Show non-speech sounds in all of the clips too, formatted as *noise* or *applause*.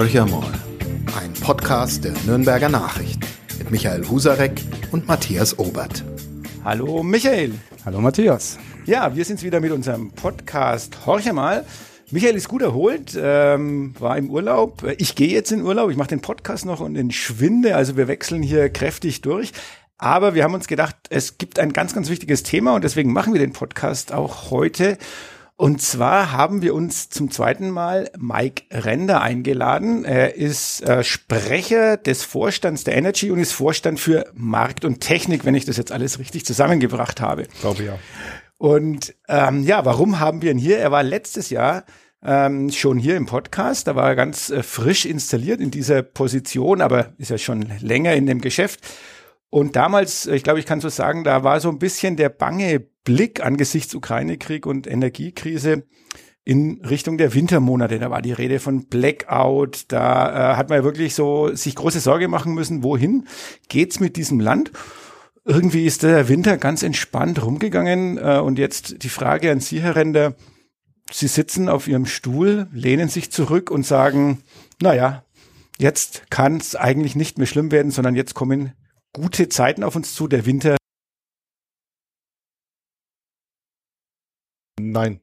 Horcher mal, ein Podcast der Nürnberger Nachrichten mit Michael Husarek und Matthias Obert. Hallo Michael. Hallo Matthias. Ja, wir sind's wieder mit unserem Podcast Horcher mal. Michael ist gut erholt, ähm, war im Urlaub. Ich gehe jetzt in Urlaub, ich mache den Podcast noch und entschwinde, also wir wechseln hier kräftig durch. Aber wir haben uns gedacht, es gibt ein ganz, ganz wichtiges Thema und deswegen machen wir den Podcast auch heute. Und zwar haben wir uns zum zweiten Mal Mike Render eingeladen. Er ist äh, Sprecher des Vorstands der Energy und ist Vorstand für Markt und Technik, wenn ich das jetzt alles richtig zusammengebracht habe. Glaube ja. Und ähm, ja, warum haben wir ihn hier? Er war letztes Jahr ähm, schon hier im Podcast. Da war er ganz äh, frisch installiert in dieser Position, aber ist ja schon länger in dem Geschäft. Und damals, ich glaube, ich kann so sagen, da war so ein bisschen der bange Blick angesichts Ukraine-Krieg und Energiekrise in Richtung der Wintermonate. Da war die Rede von Blackout. Da äh, hat man ja wirklich so sich große Sorge machen müssen, wohin geht's mit diesem Land? Irgendwie ist der Winter ganz entspannt rumgegangen. Äh, und jetzt die Frage an Sie, Herr Render. Sie sitzen auf Ihrem Stuhl, lehnen sich zurück und sagen, naja, jetzt kann es eigentlich nicht mehr schlimm werden, sondern jetzt kommen gute Zeiten auf uns zu. Der Winter. Nein.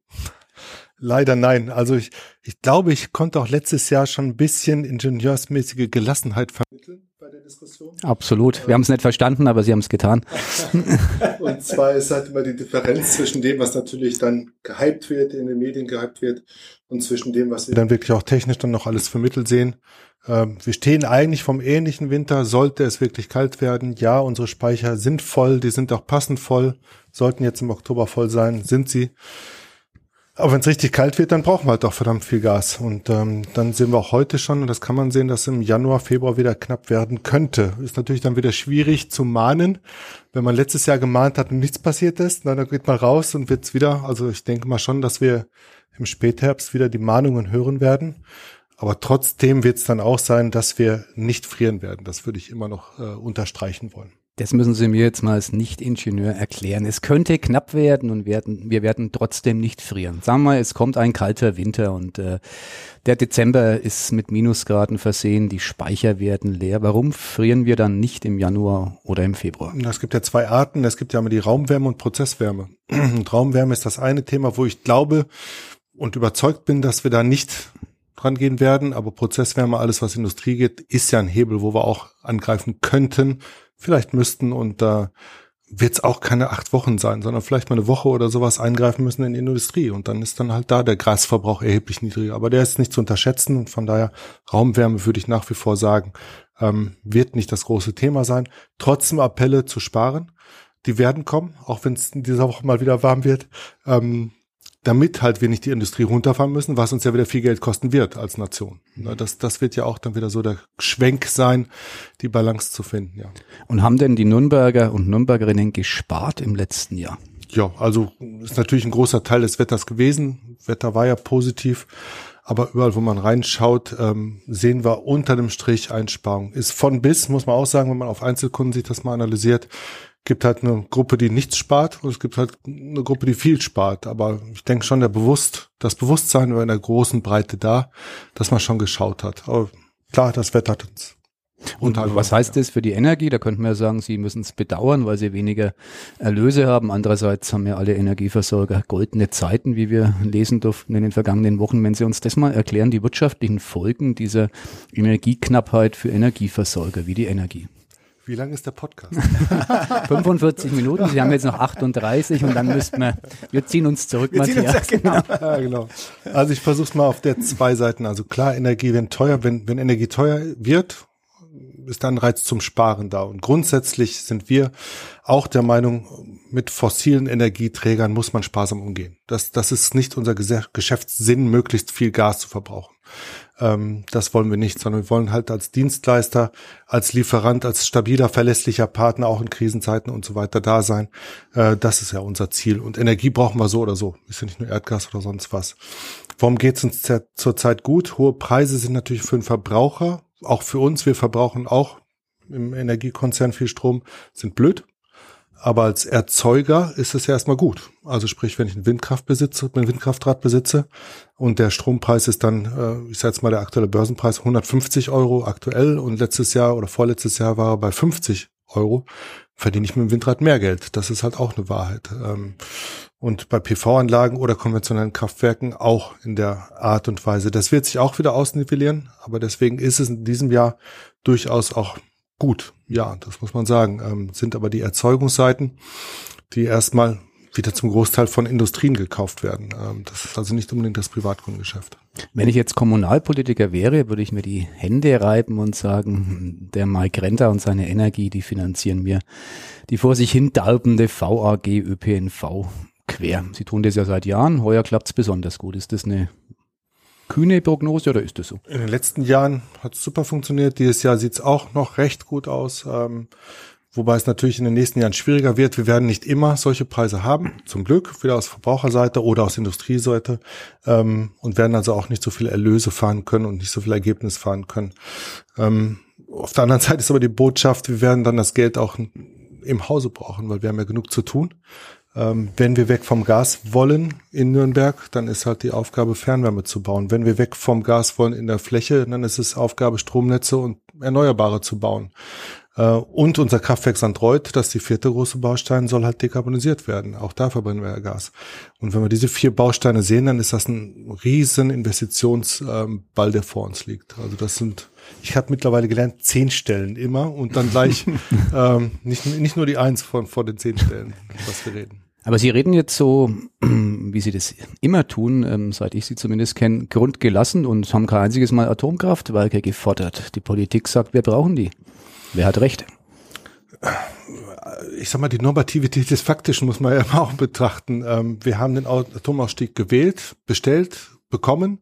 Leider nein. Also ich, ich glaube, ich konnte auch letztes Jahr schon ein bisschen ingenieursmäßige Gelassenheit vermitteln bei der Diskussion. Absolut. Wir haben es nicht verstanden, aber Sie haben es getan. *laughs* Und zwar ist halt immer die Differenz zwischen dem, was natürlich dann gehypt wird, in den Medien gehypt wird, und zwischen dem, was wir dann wirklich auch technisch dann noch alles vermittelt sehen. Ähm, wir stehen eigentlich vom ähnlichen Winter. Sollte es wirklich kalt werden, ja, unsere Speicher sind voll, die sind auch passend voll, sollten jetzt im Oktober voll sein, sind sie. Aber wenn es richtig kalt wird, dann brauchen wir halt auch verdammt viel Gas. Und ähm, dann sehen wir auch heute schon, und das kann man sehen, dass im Januar, Februar wieder knapp werden könnte. Ist natürlich dann wieder schwierig zu mahnen. Wenn man letztes Jahr gemahnt hat und nichts passiert ist, dann geht man raus und wird's wieder. Also ich denke mal schon, dass wir im Spätherbst wieder die Mahnungen hören werden. Aber trotzdem wird es dann auch sein, dass wir nicht frieren werden. Das würde ich immer noch äh, unterstreichen wollen. Das müssen Sie mir jetzt mal als Nicht-Ingenieur erklären. Es könnte knapp werden und werden, wir werden trotzdem nicht frieren. Sagen wir mal, es kommt ein kalter Winter und äh, der Dezember ist mit Minusgraden versehen, die Speicher werden leer. Warum frieren wir dann nicht im Januar oder im Februar? Es gibt ja zwei Arten. Es gibt ja immer die Raumwärme und Prozesswärme. *clears throat* Und Raumwärme ist das eine Thema, wo ich glaube und überzeugt bin, dass wir da nicht dran gehen werden. Aber Prozesswärme, alles was Industrie geht, ist ja ein Hebel, wo wir auch angreifen könnten, vielleicht müssten und da wird es auch keine acht Wochen sein, sondern vielleicht mal eine Woche oder sowas eingreifen müssen in die Industrie. Und dann ist dann halt da der Gasverbrauch erheblich niedriger. Aber der ist nicht zu unterschätzen und von daher Raumwärme würde ich nach wie vor sagen, ähm, wird nicht das große Thema sein. Trotzdem Appelle zu sparen. Die werden kommen, auch wenn es in dieser Woche mal wieder warm wird. Ähm, damit halt wir nicht die Industrie runterfahren müssen, was uns ja wieder viel Geld kosten wird als Nation. Das, das wird ja auch dann wieder so der Schwenk sein, die Balance zu finden, ja. Und haben denn die Nürnberger und Nürnbergerinnen gespart im letzten Jahr? Ja, also ist natürlich ein großer Teil des Wetters gewesen. Wetter war ja positiv. Aber überall, wo man reinschaut, ähm, sehen wir unter dem Strich Einsparung. Ist von bis, muss man auch sagen, wenn man auf Einzelkunden sich das mal analysiert, gibt halt eine Gruppe, die nichts spart und es gibt halt eine Gruppe, die viel spart. Aber ich denke schon, der bewusst, das Bewusstsein war in der großen Breite da, dass man schon geschaut hat. Aber klar, das Wetter hat uns. Und was heißt das für die Energie? Da könnten wir sagen, sie müssen es bedauern, weil sie weniger Erlöse haben. Andererseits haben ja alle Energieversorger goldene Zeiten, wie wir lesen durften in den vergangenen Wochen. Wenn Sie uns das mal erklären, die wirtschaftlichen Folgen dieser Energieknappheit für Energieversorger wie die Energie. Wie lang ist der Podcast? *laughs* 45 Minuten. Sie haben jetzt noch 38 und dann müssten wir, wir ziehen uns zurück, wir Matthias. *laughs* Uns, genau. Ja, genau. Also ich versuche es mal auf der zwei Seiten. Also klar, Energie, wenn teuer, wenn, wenn Energie teuer wird, ist dann Reiz zum Sparen da. Und grundsätzlich sind wir auch der Meinung, mit fossilen Energieträgern muss man sparsam umgehen. Das, das ist nicht unser Geschäftssinn, möglichst viel Gas zu verbrauchen. Ähm, das wollen wir nicht, sondern wir wollen halt als Dienstleister, als Lieferant, als stabiler, verlässlicher Partner auch in Krisenzeiten und so weiter da sein. Äh, das ist ja unser Ziel. Und Energie brauchen wir so oder so. Ist ja nicht nur Erdgas oder sonst was. Warum geht es uns zurzeit gut? Hohe Preise sind natürlich für den Verbraucher, auch für uns. Wir verbrauchen auch im Energiekonzern viel Strom, sind blöd. Aber als Erzeuger ist es ja erstmal gut. Also sprich, wenn ich ein Windkraft besitze, ein Windkraftrad besitze und der Strompreis ist dann, äh, ich sage jetzt mal der aktuelle Börsenpreis 150 Euro aktuell und letztes Jahr oder vorletztes Jahr war er bei 50 Euro, verdiene ich mit dem Windrad mehr Geld. Das ist halt auch eine Wahrheit. Ähm, und bei PV-Anlagen oder konventionellen Kraftwerken auch in der Art und Weise. Das wird sich auch wieder ausnivellieren, aber deswegen ist es in diesem Jahr durchaus auch gut. Ja, das muss man sagen. Ähm, sind aber die Erzeugungsseiten, die erstmal wieder zum Großteil von Industrien gekauft werden. Ähm, das ist also nicht unbedingt das Privatkundengeschäft. Wenn ich jetzt Kommunalpolitiker wäre, würde ich mir die Hände reiben und sagen, der Mike Renter und seine Energie, die finanzieren mir die vor sich hin dalbende VAG ÖPNV quer. Sie tun das ja seit Jahren, heuer klappt es besonders gut. Ist das eine kühne Prognose oder ist das so? In den letzten Jahren hat es super funktioniert. Dieses Jahr sieht es auch noch recht gut aus. Ähm, wobei es natürlich in den nächsten Jahren schwieriger wird. Wir werden nicht immer solche Preise haben, zum Glück, wieder aus Verbraucherseite oder aus Industrieseite ähm, und werden also auch nicht so viele Erlöse fahren können und nicht so viel Ergebnis fahren können. Ähm, auf der anderen Seite ist aber die Botschaft, wir werden dann das Geld auch im Hause brauchen, weil wir haben ja genug zu tun. Ähm, wenn wir weg vom Gas wollen in Nürnberg, dann ist halt die Aufgabe, Fernwärme zu bauen. Wenn wir weg vom Gas wollen in der Fläche, dann ist es Aufgabe, Stromnetze und Erneuerbare zu bauen. Äh, und unser Kraftwerk Sandreuth, das ist die vierte große Baustein, soll halt dekarbonisiert werden. Auch da verbrennen wir ja Gas. Und wenn wir diese vier Bausteine sehen, dann ist das ein riesen Investitionsball, der vor uns liegt. Also das sind, ich habe mittlerweile gelernt, zehn Stellen immer und dann gleich *laughs* ähm, nicht, nicht nur die eins von vor den zehn Stellen, was wir reden. Aber Sie reden jetzt so, *clears throat* wie Sie das immer tun, ähm, seit ich Sie zumindest kenne, grundgelassen und haben kein einziges Mal Atomkraftwerke gefordert. Die Politik sagt, wir brauchen die. Wer hat recht? Ich sag mal, die Normativität des Faktischen muss man ja auch betrachten. Ähm, wir haben den Atomausstieg gewählt, bestellt, bekommen.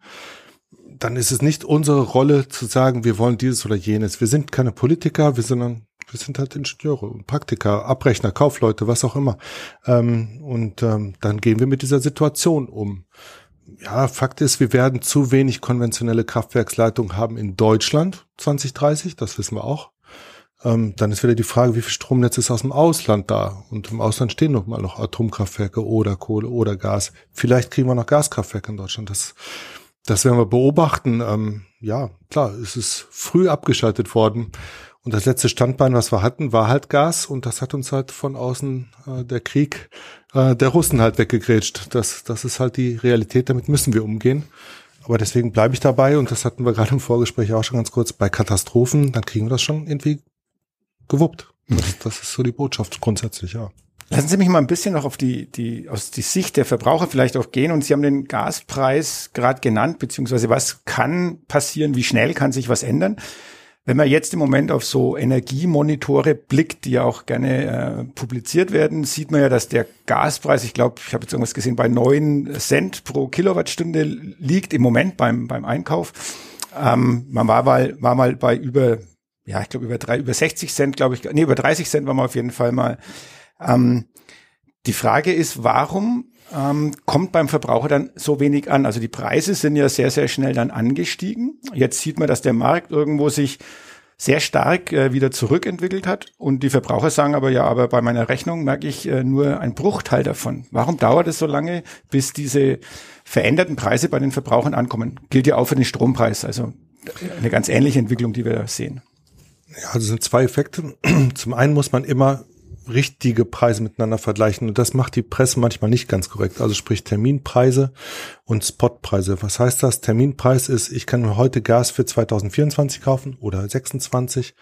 Dann ist es nicht unsere Rolle zu sagen, wir wollen dieses oder jenes. Wir sind keine Politiker, wir sind, wir sind halt Ingenieure Praktiker, Abrechner, Kaufleute, was auch immer. Ähm, und ähm, dann gehen wir mit dieser Situation um. Ja, Fakt ist, wir werden zu wenig konventionelle Kraftwerksleitungen haben in Deutschland 2030, das wissen wir auch. Ähm, dann ist wieder die Frage, wie viel Stromnetz ist aus dem Ausland da? Und im Ausland stehen noch mal noch Atomkraftwerke oder Kohle oder Gas. Vielleicht kriegen wir noch Gaskraftwerke in Deutschland. Das, das werden wir beobachten. Ähm, ja, klar, es ist früh abgeschaltet worden. Und das letzte Standbein, was wir hatten, war halt Gas. Und das hat uns halt von außen äh, der Krieg äh, der Russen halt weggegrätscht. Das, das ist halt die Realität. Damit müssen wir umgehen. Aber deswegen bleibe ich dabei, und das hatten wir gerade im Vorgespräch auch schon ganz kurz, bei Katastrophen, dann kriegen wir das schon irgendwie gewuppt. Das, das ist so die Botschaft grundsätzlich, ja. Lassen Sie mich mal ein bisschen noch auf die, die, aus die Sicht der Verbraucher vielleicht auch gehen. Und Sie haben den Gaspreis gerade genannt, beziehungsweise was kann passieren, wie schnell kann sich was ändern? Wenn man jetzt im Moment auf so Energiemonitore blickt, die ja auch gerne äh, publiziert werden, sieht man ja, dass der Gaspreis, ich glaube, ich habe jetzt irgendwas gesehen, bei neun Cent pro Kilowattstunde liegt im Moment beim, beim Einkauf. Ähm, man war mal, war mal bei über ja, ich glaube über drei, über 60 Cent, glaube ich, nee, über 30 Cent waren wir auf jeden Fall mal. Ähm, die Frage ist, warum ähm, kommt beim Verbraucher dann so wenig an? Also die Preise sind ja sehr, sehr schnell dann angestiegen. Jetzt sieht man, dass der Markt irgendwo sich sehr stark äh, wieder zurückentwickelt hat und die Verbraucher sagen aber ja, aber bei meiner Rechnung merke ich äh, nur einen Bruchteil davon. Warum dauert es so lange, bis diese veränderten Preise bei den Verbrauchern ankommen? Gilt ja auch für den Strompreis, also eine ganz ähnliche Entwicklung, die wir sehen. Ja, also sind zwei Effekte. Zum einen muss man immer richtige Preise miteinander vergleichen und das macht die Presse manchmal nicht ganz korrekt. Also sprich Terminpreise und Spotpreise. Was heißt das? Terminpreis ist, ich kann heute Gas für 2024 kaufen oder 26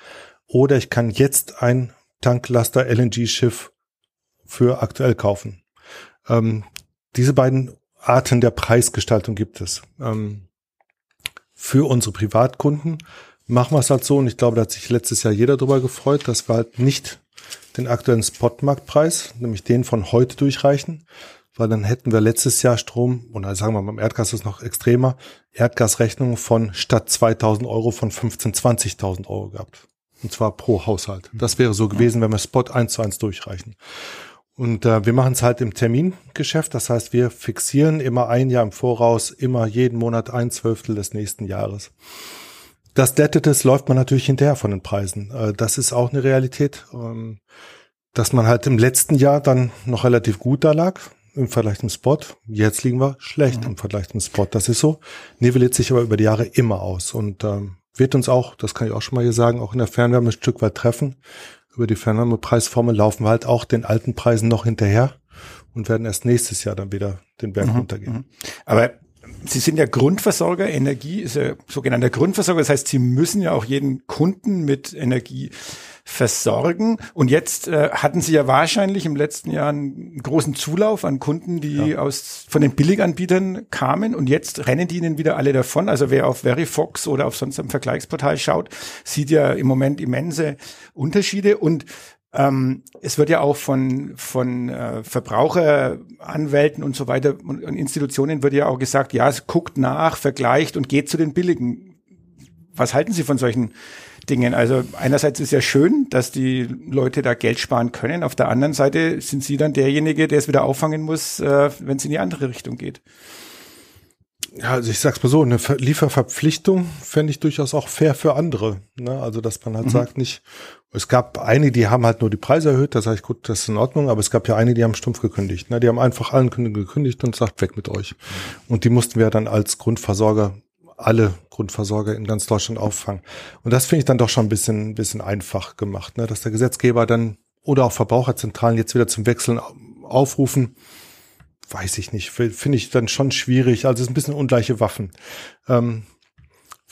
oder ich kann jetzt ein Tanklaster LNG-Schiff für aktuell kaufen. Ähm, diese beiden Arten der Preisgestaltung gibt es. Ähm, für unsere Privatkunden machen wir es halt so, und ich glaube, da hat sich letztes Jahr jeder drüber gefreut, dass wir halt nicht den aktuellen Spotmarktpreis, nämlich den von heute durchreichen, weil dann hätten wir letztes Jahr Strom, oder sagen wir mal, beim Erdgas ist es noch extremer, Erdgasrechnungen von statt 2000 Euro von 15.000, 20.000 Euro gehabt. Und zwar pro Haushalt. Das wäre so gewesen, wenn wir Spot eins zu eins durchreichen. Und äh, wir machen es halt im Termingeschäft. Das heißt, wir fixieren immer ein Jahr im Voraus, immer jeden Monat ein Zwölftel des nächsten Jahres. Das Debtetes läuft man natürlich hinterher von den Preisen. Äh, das ist auch eine Realität. Ähm, dass man halt im letzten Jahr dann noch relativ gut da lag im Vergleich zum Spot. Jetzt liegen wir schlecht mhm. im Vergleich zum Spot. Das ist so. Nivelliert sich aber über die Jahre immer aus und ähm, wird uns auch, das kann ich auch schon mal hier sagen, auch in der Fernwärme ein Stück weit treffen. Über die Fernwärmepreisformel laufen wir halt auch den alten Preisen noch hinterher und werden erst nächstes Jahr dann wieder den Berg mhm. runtergehen. Mhm. Aber Sie sind ja Grundversorger, Energie ist ja sogenannter Grundversorger, das heißt, Sie müssen ja auch jeden Kunden mit Energie versorgen. Und jetzt äh, hatten Sie ja wahrscheinlich im letzten Jahr einen großen Zulauf an Kunden, die ja. aus von den Billiganbietern kamen und jetzt rennen die ihnen wieder alle davon. Also wer auf Verifox oder auf sonst einem Vergleichsportal schaut, sieht ja im Moment immense Unterschiede und ähm, es wird ja auch von, von äh, Verbraucheranwälten und so weiter und, und Institutionen wird ja auch gesagt, ja, es guckt nach, vergleicht und geht zu den billigen. Was halten Sie von solchen Dingen. Also einerseits ist ja schön, dass die Leute da Geld sparen können. Auf der anderen Seite sind sie dann derjenige, der es wieder auffangen muss, äh, wenn es in die andere Richtung geht. Ja, also ich sag's mal so, eine Lieferverpflichtung fände ich durchaus auch fair für andere. Ne? Also dass man halt mhm. sagt, nicht, es gab einige, die haben halt nur die Preise erhöht, da sage ich, gut, das ist in Ordnung, aber es gab ja einige, die haben stumpf gekündigt. Ne? Die haben einfach allen gekündigt und sagt, weg mit euch. Und die mussten wir dann als Grundversorger alle Grundversorger in ganz Deutschland auffangen. Und das finde ich dann doch schon ein bisschen, ein bisschen einfach gemacht, ne? dass der Gesetzgeber dann oder auch Verbraucherzentralen jetzt wieder zum Wechseln aufrufen. Weiß ich nicht, finde ich dann schon schwierig. Also es ist ein bisschen ungleiche Waffen. Ähm,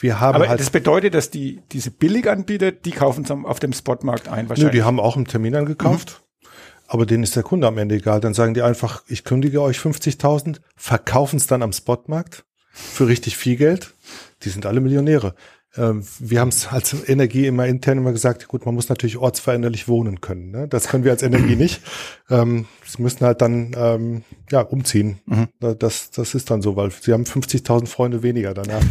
wir haben Aber halt das bedeutet, dass die diese Billiganbieter, die kaufen auf dem Spotmarkt ein wahrscheinlich. Nö, die haben auch im Termin angekauft. Mhm. Aber denen ist der Kunde am Ende egal. Dann sagen die einfach, ich kündige euch 50.000, verkaufen es dann am Spotmarkt für richtig viel Geld. Die sind alle Millionäre. Ähm, wir haben es als Energie immer intern immer gesagt, gut, man muss natürlich ortsveränderlich wohnen können. Ne? Das können wir als Energie nicht. Ähm, sie müssen halt dann ähm, ja umziehen. Mhm. Das, das ist dann so, weil sie haben 50.000 Freunde weniger danach,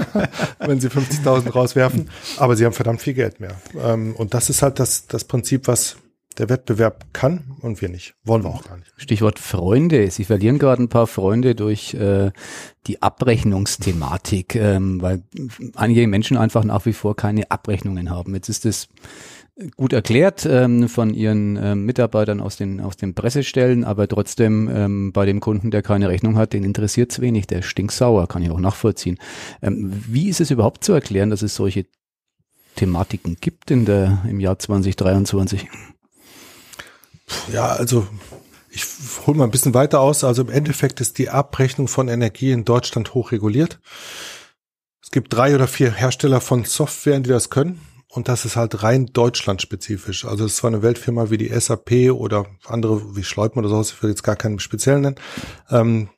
*laughs* wenn sie 50.000 rauswerfen. Aber sie haben verdammt viel Geld mehr. Ähm, und das ist halt das, das Prinzip, was der Wettbewerb kann und wir nicht. Wollen wir auch gar nicht. Stichwort Freunde. Sie verlieren gerade ein paar Freunde durch äh, die Abrechnungsthematik, ähm, weil einige Menschen einfach nach wie vor keine Abrechnungen haben. Jetzt ist es gut erklärt ähm, von ihren ähm, Mitarbeitern aus den aus den Pressestellen, aber trotzdem ähm, bei dem Kunden, der keine Rechnung hat, den interessiert es wenig, der stinksauer, kann ich auch nachvollziehen. Ähm, wie ist es überhaupt zu erklären, dass es solche Thematiken gibt in der im Jahr 2023? Ja, also ich hole mal ein bisschen weiter aus. Also im Endeffekt ist die Abrechnung von Energie in Deutschland hoch reguliert. Es gibt drei oder vier Hersteller von Softwaren, die das können. Und das ist halt rein deutschlandspezifisch. Also es ist zwar eine Weltfirma wie die SAP oder andere wie Schleupman oder sowas, ich will jetzt gar keinen speziellen nennen. Ähm,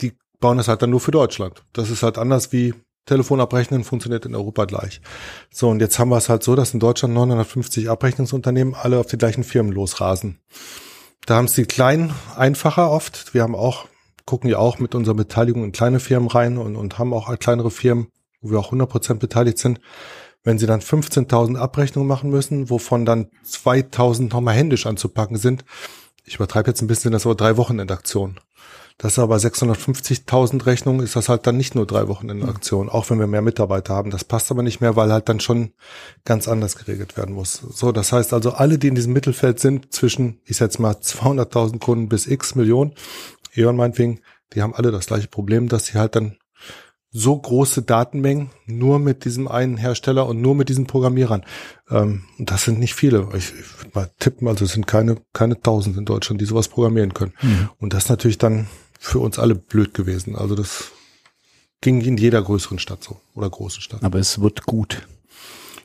die bauen das halt dann nur für Deutschland. Das ist halt anders wie Telefon abrechnen funktioniert in Europa gleich. So, und jetzt haben wir es halt so, dass in Deutschland 950 Abrechnungsunternehmen alle auf die gleichen Firmen losrasen. Da haben es die Kleinen einfacher oft. Wir haben auch, gucken ja auch mit unserer Beteiligung in kleine Firmen rein und, und haben auch kleinere Firmen, wo wir auch 100% beteiligt sind. Wenn sie dann 15.000 Abrechnungen machen müssen, wovon dann 2.000 nochmal händisch anzupacken sind, ich übertreibe jetzt ein bisschen, das aber drei Wochenendaktion. Das ist aber 650.000 Rechnungen, ist das halt dann nicht nur drei Wochen in Aktion, auch wenn wir mehr Mitarbeiter haben. Das passt aber nicht mehr, weil halt dann schon ganz anders geregelt werden muss. So, das heißt also, alle, die in diesem Mittelfeld sind, zwischen, ich setze mal 200.000 Kunden bis x Millionen, E.ON meinetwegen, die haben alle das gleiche Problem, dass sie halt dann so große Datenmengen nur mit diesem einen Hersteller und nur mit diesen Programmierern. Ähm, und das sind nicht viele. Ich, ich würde mal tippen, also es sind keine, keine tausend in Deutschland, die sowas programmieren können. Mhm. Und das natürlich dann für uns alle blöd gewesen. Also das ging in jeder größeren Stadt so oder großen Stadt. Aber es wird gut.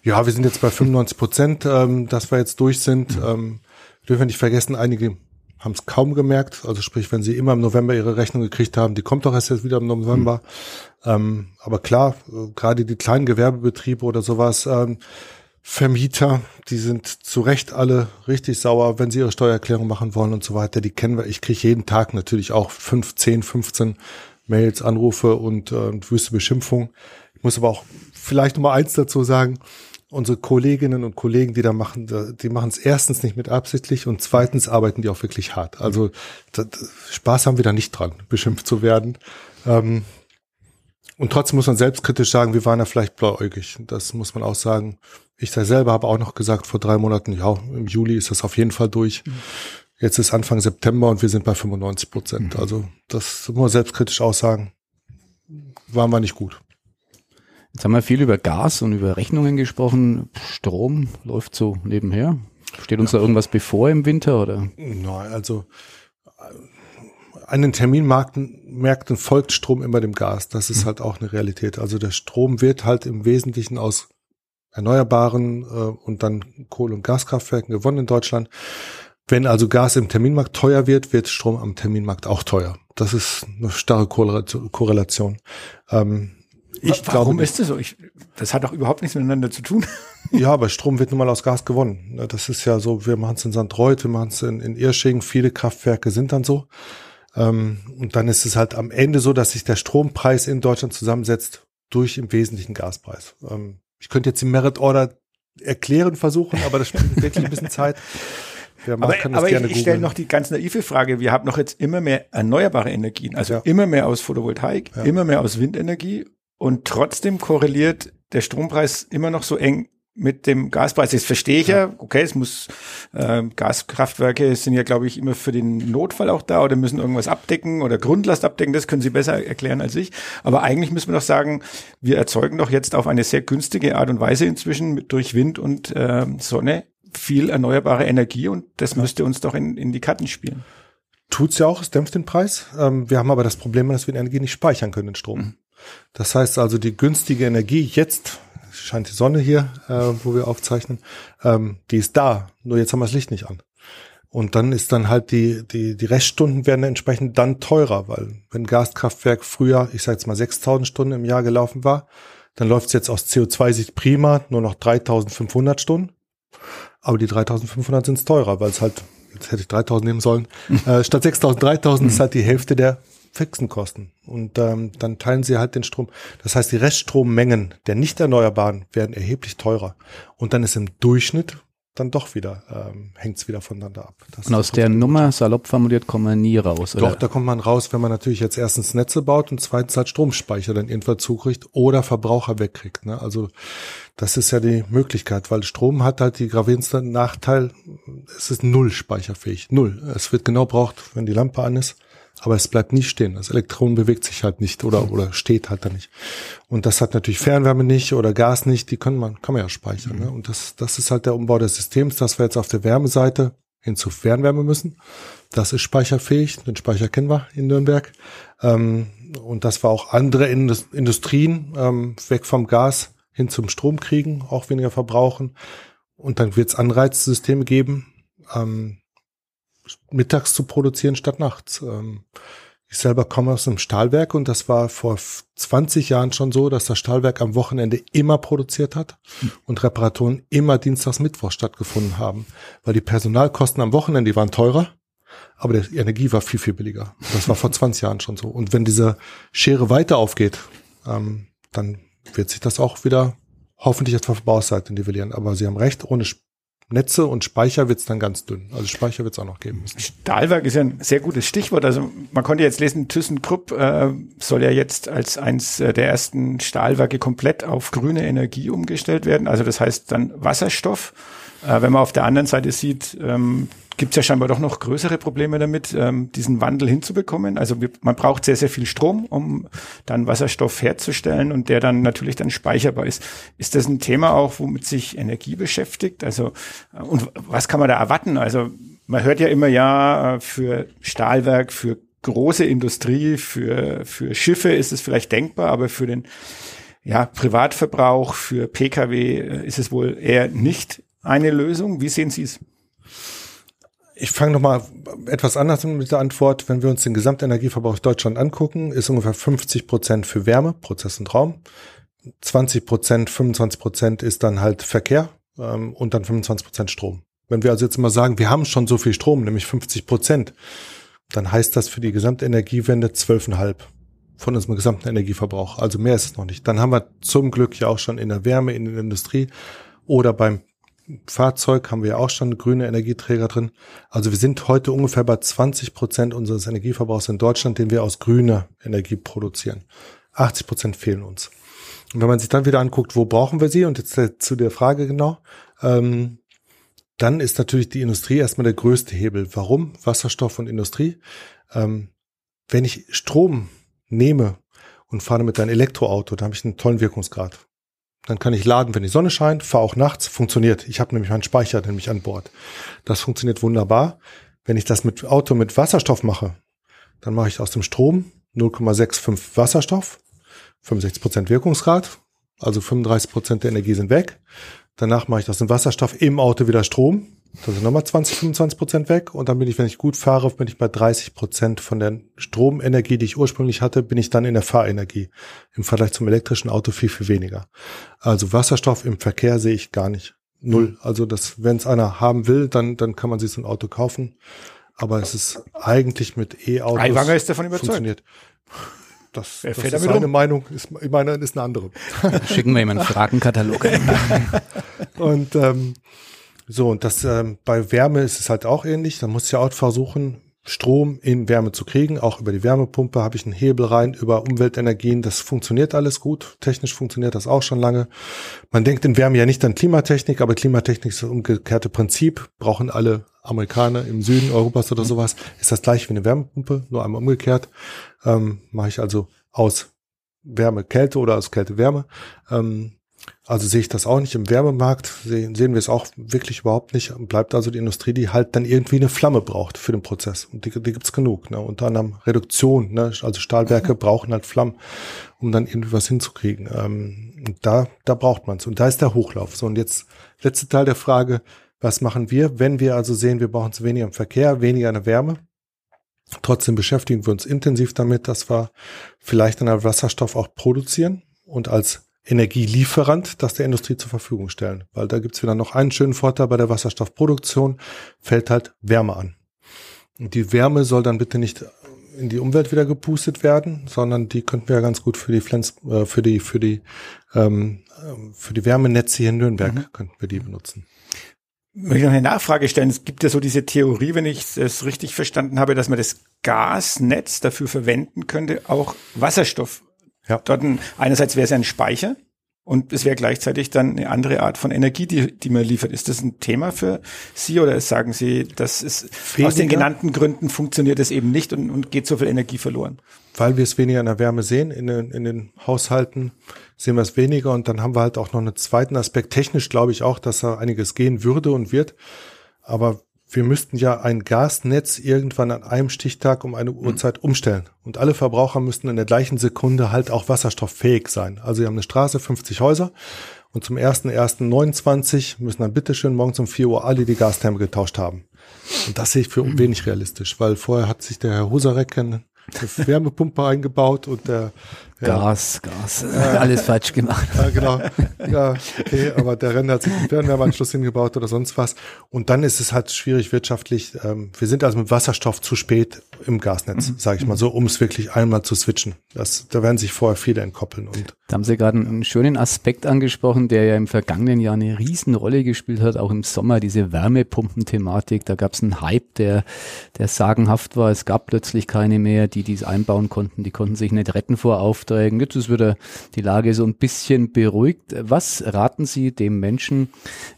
Ja, wir sind jetzt bei 95 Prozent, ähm, dass wir jetzt durch sind. Mhm. Ähm, dürfen wir nicht vergessen, einige haben es kaum gemerkt. Also sprich, wenn sie immer im November ihre Rechnung gekriegt haben, die kommt doch erst jetzt wieder im November. Mhm. Ähm, aber klar, äh, gerade die kleinen Gewerbebetriebe oder sowas, ähm, Vermieter, die sind zu Recht alle richtig sauer, wenn sie ihre Steuererklärung machen wollen und so weiter. Die kennen wir. Ich kriege jeden Tag natürlich auch fünf, zehn, 15 Mails, Anrufe und äh, wüste Beschimpfung. Ich muss aber auch vielleicht noch eins dazu sagen. Unsere Kolleginnen und Kollegen, die da machen, die machen es erstens nicht mit absichtlich und zweitens arbeiten die auch wirklich hart. Also das, Spaß haben wir da nicht dran, beschimpft zu werden. Ähm, Und trotzdem muss man selbstkritisch sagen, wir waren ja vielleicht blauäugig. Das muss man auch sagen. Ich selber habe auch noch gesagt vor drei Monaten, ja, im Juli ist das auf jeden Fall durch. Mhm. Jetzt ist Anfang September und wir sind bei 95 Prozent. Mhm. Also das muss man selbstkritisch auch sagen. Waren wir nicht gut. Jetzt haben wir viel über Gas und über Rechnungen gesprochen. Strom läuft so nebenher. Steht uns ja. da irgendwas bevor im Winter oder? Nein, also an den Terminmärkten folgt Strom immer dem Gas. Das ist mhm. halt auch eine Realität. Also der Strom wird halt im Wesentlichen aus erneuerbaren äh, und dann Kohle- und Gaskraftwerken gewonnen in Deutschland. Wenn also Gas im Terminmarkt teuer wird, wird Strom am Terminmarkt auch teuer. Das ist eine starre Korrelation. Ähm, ich Warum glaube, ist das so? Ich, das hat doch überhaupt nichts miteinander zu tun. *laughs* Ja, aber *laughs* Strom wird nun mal aus Gas gewonnen. Das ist ja so, wir machen es in Sandreuth, wir machen es in, in Irsching, viele Kraftwerke sind dann so. Ähm, und dann ist es halt am Ende so, dass sich der Strompreis in Deutschland zusammensetzt durch im Wesentlichen Gaspreis. Ähm, ich könnte jetzt die Merit Order erklären versuchen, aber das spielt *laughs* wirklich ein bisschen Zeit. Ja, aber aber ich, ich stelle noch die ganz naive Frage. Wir haben noch jetzt immer mehr erneuerbare Energien, also ja. immer mehr aus Photovoltaik, ja. immer mehr aus Windenergie und trotzdem korreliert der Strompreis immer noch so eng mit dem Gaspreis. Das verstehe ich ja. ja. Okay, es muss äh, Gaskraftwerke sind ja, glaube ich, immer für den Notfall auch da oder müssen irgendwas abdecken oder Grundlast abdecken. Das können Sie besser erklären als ich. Aber eigentlich müssen wir doch sagen, wir erzeugen doch jetzt auf eine sehr günstige Art und Weise inzwischen mit, durch Wind und äh, Sonne viel erneuerbare Energie und das ja. müsste uns doch in, in die Karten spielen. Tut's ja auch, es dämpft den Preis. Ähm, wir haben aber das Problem, dass wir Energie nicht speichern können, den Strom. Mhm. Das heißt also, die günstige Energie jetzt scheint die Sonne hier, äh, wo wir aufzeichnen, ähm, die ist da. Nur jetzt haben wir das Licht nicht an. Und dann ist dann halt die, die, die Reststunden werden entsprechend dann teurer, weil wenn Gaskraftwerk früher, ich sage jetzt mal 6000 Stunden im Jahr gelaufen war, dann läuft es jetzt aus CO2-Sicht prima, nur noch 3500 Stunden. Aber die 3500 sind teurer, weil es halt, jetzt hätte ich 3000 nehmen sollen, *laughs* äh, statt 6000, 3000 ist halt die Hälfte der fixen Kosten. Und ähm, dann teilen sie halt den Strom. Das heißt, die Reststrommengen der nicht erneuerbaren werden erheblich teurer. Und dann ist im Durchschnitt dann doch wieder, ähm, hängt es wieder voneinander ab. Das und aus der Nummer, salopp formuliert, kommt man nie raus, oder? Doch, da kommt man raus, wenn man natürlich jetzt erstens Netze baut und zweitens halt Stromspeicher dann irgendwann zukriegt oder Verbraucher wegkriegt. Ne? Also das ist ja die Möglichkeit, weil Strom hat halt die gravierendste Nachteil, es ist null speicherfähig. Null. Es wird genau braucht, wenn die Lampe an ist aber es bleibt nicht stehen. Das Elektron bewegt sich halt nicht oder, oder steht halt da nicht. Und das hat natürlich Fernwärme nicht oder Gas nicht, die können man, kann man ja speichern. Ne? Und das, das ist halt der Umbau des Systems, dass wir jetzt auf der Wärmeseite hin zu Fernwärme müssen. Das ist speicherfähig, den Speicher kennen wir in Nürnberg. Ähm, und dass wir auch andere Industrien ähm, weg vom Gas hin zum Strom kriegen, auch weniger verbrauchen. Und dann wird es Anreizsysteme geben, ähm, mittags zu produzieren statt nachts. Ähm, ich selber komme aus einem Stahlwerk und das war vor 20 Jahren schon so, dass das Stahlwerk am Wochenende immer produziert hat und Reparaturen immer dienstags, Mittwoch stattgefunden haben, weil die Personalkosten am Wochenende, die waren teurer, aber die Energie war viel, viel billiger. Das war vor *laughs* 20 Jahren schon so. Und wenn diese Schere weiter aufgeht, ähm, dann wird sich das auch wieder hoffentlich auf der Verbrauchsseite nivellieren. Aber Sie haben recht, ohne Netze und Speicher wird es dann ganz dünn. Also Speicher wird es auch noch geben müssen. Stahlwerk ist ja ein sehr gutes Stichwort. Also man konnte jetzt lesen, ThyssenKrupp äh, soll ja jetzt als eins äh, der ersten Stahlwerke komplett auf grüne Energie umgestellt werden. Also das heißt dann Wasserstoff. Äh, wenn man auf der anderen Seite sieht, ähm, gibt es ja scheinbar doch noch größere Probleme damit, ähm, diesen Wandel hinzubekommen. Also wir, man braucht sehr, sehr viel Strom, um dann Wasserstoff herzustellen und der dann natürlich dann speicherbar ist. Ist das ein Thema auch, womit sich Energie beschäftigt? Also äh, und was kann man da erwarten? Also man hört ja immer ja äh, für Stahlwerk, für große Industrie, für für Schiffe ist es vielleicht denkbar, aber für den ja, Privatverbrauch, für Pkw äh, ist es wohl eher nicht eine Lösung. Wie sehen Sie es? Ich fange nochmal etwas anders mit der Antwort. Wenn wir uns den Gesamtenergieverbrauch Deutschland angucken, ist ungefähr 50 Prozent für Wärme, Prozess und Raum. 20 Prozent, 25 Prozent ist dann halt Verkehr ähm, und dann 25 Prozent Strom. Wenn wir also jetzt mal sagen, wir haben schon so viel Strom, nämlich 50 Prozent, dann heißt das für die Gesamtenergiewende 12,5 von unserem gesamten Energieverbrauch. Also mehr ist es noch nicht. Dann haben wir zum Glück ja auch schon in der Wärme, in der Industrie oder beim Fahrzeug haben wir auch schon grüne Energieträger drin. Also wir sind heute ungefähr bei 20 Prozent unseres Energieverbrauchs in Deutschland, den wir aus grüner Energie produzieren. 80 Prozent fehlen uns. Und wenn man sich dann wieder anguckt, wo brauchen wir sie? Und jetzt äh, zu der Frage genau, ähm, dann ist natürlich die Industrie erstmal der größte Hebel. Warum? Wasserstoff und Industrie. Ähm, wenn ich Strom nehme und fahre mit einem Elektroauto, da habe ich einen tollen Wirkungsgrad. Dann kann ich laden, wenn die Sonne scheint, fahre auch nachts, funktioniert. Ich habe nämlich meinen Speicher nämlich an Bord. Das funktioniert wunderbar. Wenn ich das mit Auto mit Wasserstoff mache, dann mache ich aus dem Strom 0,65 Wasserstoff, 65 Prozent Wirkungsgrad, also 35 Prozent der Energie sind weg. Danach mache ich aus dem Wasserstoff im Auto wieder Strom. Da sind nochmal 20, 25 Prozent weg. Und dann bin ich, wenn ich gut fahre, bin ich bei 30 Prozent von der Stromenergie, die ich ursprünglich hatte, bin ich dann in der Fahrenergie. Im Vergleich zum elektrischen Auto viel, viel weniger. Also Wasserstoff im Verkehr sehe ich gar nicht. Null. Also das, wenn es einer haben will, dann, dann kann man sich so ein Auto kaufen. Aber es ist eigentlich mit E-Autos. Aiwanger ist davon überzeugt. Funktioniert. Das, Er das ist damit seine um. Meinung, ist, meine ist eine andere. Schicken wir ihm einen Fragenkatalog. *laughs* Und ähm, so, und das ähm, bei Wärme ist es halt auch ähnlich. Da muss ich auch versuchen, Strom in Wärme zu kriegen. Auch über die Wärmepumpe habe ich einen Hebel rein, über Umweltenergien. Das funktioniert alles gut. Technisch funktioniert das auch schon lange. Man denkt in Wärme ja nicht an Klimatechnik, aber Klimatechnik ist das umgekehrte Prinzip. Brauchen alle Amerikaner im Süden Europas oder sowas. Ist das gleiche wie eine Wärmepumpe, nur einmal umgekehrt. Ähm, mache ich also aus Wärme Kälte oder aus Kälte Wärme. Ähm, also sehe ich das auch nicht im Wärmemarkt, sehen, sehen wir es auch wirklich überhaupt nicht. Bleibt also die Industrie, die halt dann irgendwie eine Flamme braucht für den Prozess. Und die, die gibt's genug. Ne? Unter anderem Reduktion, ne? also Stahlwerke brauchen halt Flammen, um dann irgendwie was hinzukriegen. Ähm, und da, da braucht man's. Und da ist der Hochlauf. So, und jetzt letzte Teil der Frage, was machen wir, wenn wir also sehen, wir brauchen zu weniger im Verkehr, weniger in der Wärme? Trotzdem beschäftigen wir uns intensiv damit, dass wir vielleicht einen Wasserstoff auch produzieren und als Energielieferant das der Industrie zur Verfügung stellen. Weil da gibt's wieder noch einen schönen Vorteil bei der Wasserstoffproduktion, fällt halt Wärme an. Und die Wärme soll dann bitte nicht in die Umwelt wieder gepustet werden, sondern die könnten wir ja ganz gut für die Pflanz, äh, für die, für die, ähm, für die Wärmenetze hier in Nürnberg könnten wir die benutzen. Möchte ich noch eine Nachfrage stellen. Es gibt ja so diese Theorie, wenn ich es richtig verstanden habe, dass man das Gasnetz dafür verwenden könnte, auch Wasserstoff. Ja. Dort ein, einerseits wäre es ein Speicher und es wäre gleichzeitig dann eine andere Art von Energie, die, die man liefert. Ist das ein Thema für Sie oder sagen Sie, das ist aus den Weniger. genannten Gründen funktioniert es eben nicht und, und geht so viel Energie verloren? weil wir es weniger in der Wärme sehen, in den, in den Haushalten sehen wir es weniger und dann haben wir halt auch noch einen zweiten Aspekt. Technisch glaube ich auch, dass da einiges gehen würde und wird, aber wir müssten ja ein Gasnetz irgendwann an einem Stichtag um eine Uhrzeit umstellen. Und alle Verbraucher müssten in der gleichen Sekunde halt auch wasserstofffähig sein. Also wir haben eine Straße, 50 Häuser und zum 1.1.29 müssen dann bitteschön morgens um 4 Uhr alle die Gastherme getauscht haben. Und das sehe ich für wenig realistisch, weil vorher hat sich der Herr Husarek eine Wärmepumpe eingebaut und der ja, Gas, Gas. *laughs* Alles falsch gemacht. ja, genau. Ja, okay, aber der Renner hat sich einen Fernwärmeanschluss hingebaut oder sonst was. Und dann ist es halt schwierig wirtschaftlich. Ähm, wir sind also mit Wasserstoff zu spät im Gasnetz, sage ich mal so, um es wirklich einmal zu switchen. Das, da werden sich vorher viele entkoppeln. Und Da haben Sie gerade einen schönen Aspekt angesprochen, der ja im vergangenen Jahr eine Riesenrolle gespielt hat, auch im Sommer, diese Wärmepumpen-Thematik. Da gab es einen Hype, der, der sagenhaft war. Es gab plötzlich keine mehr, die dies einbauen konnten. Die konnten sich nicht retten vor Aufträgen. Jetzt ist wieder die Lage so ein bisschen beruhigt. Was raten Sie dem Menschen,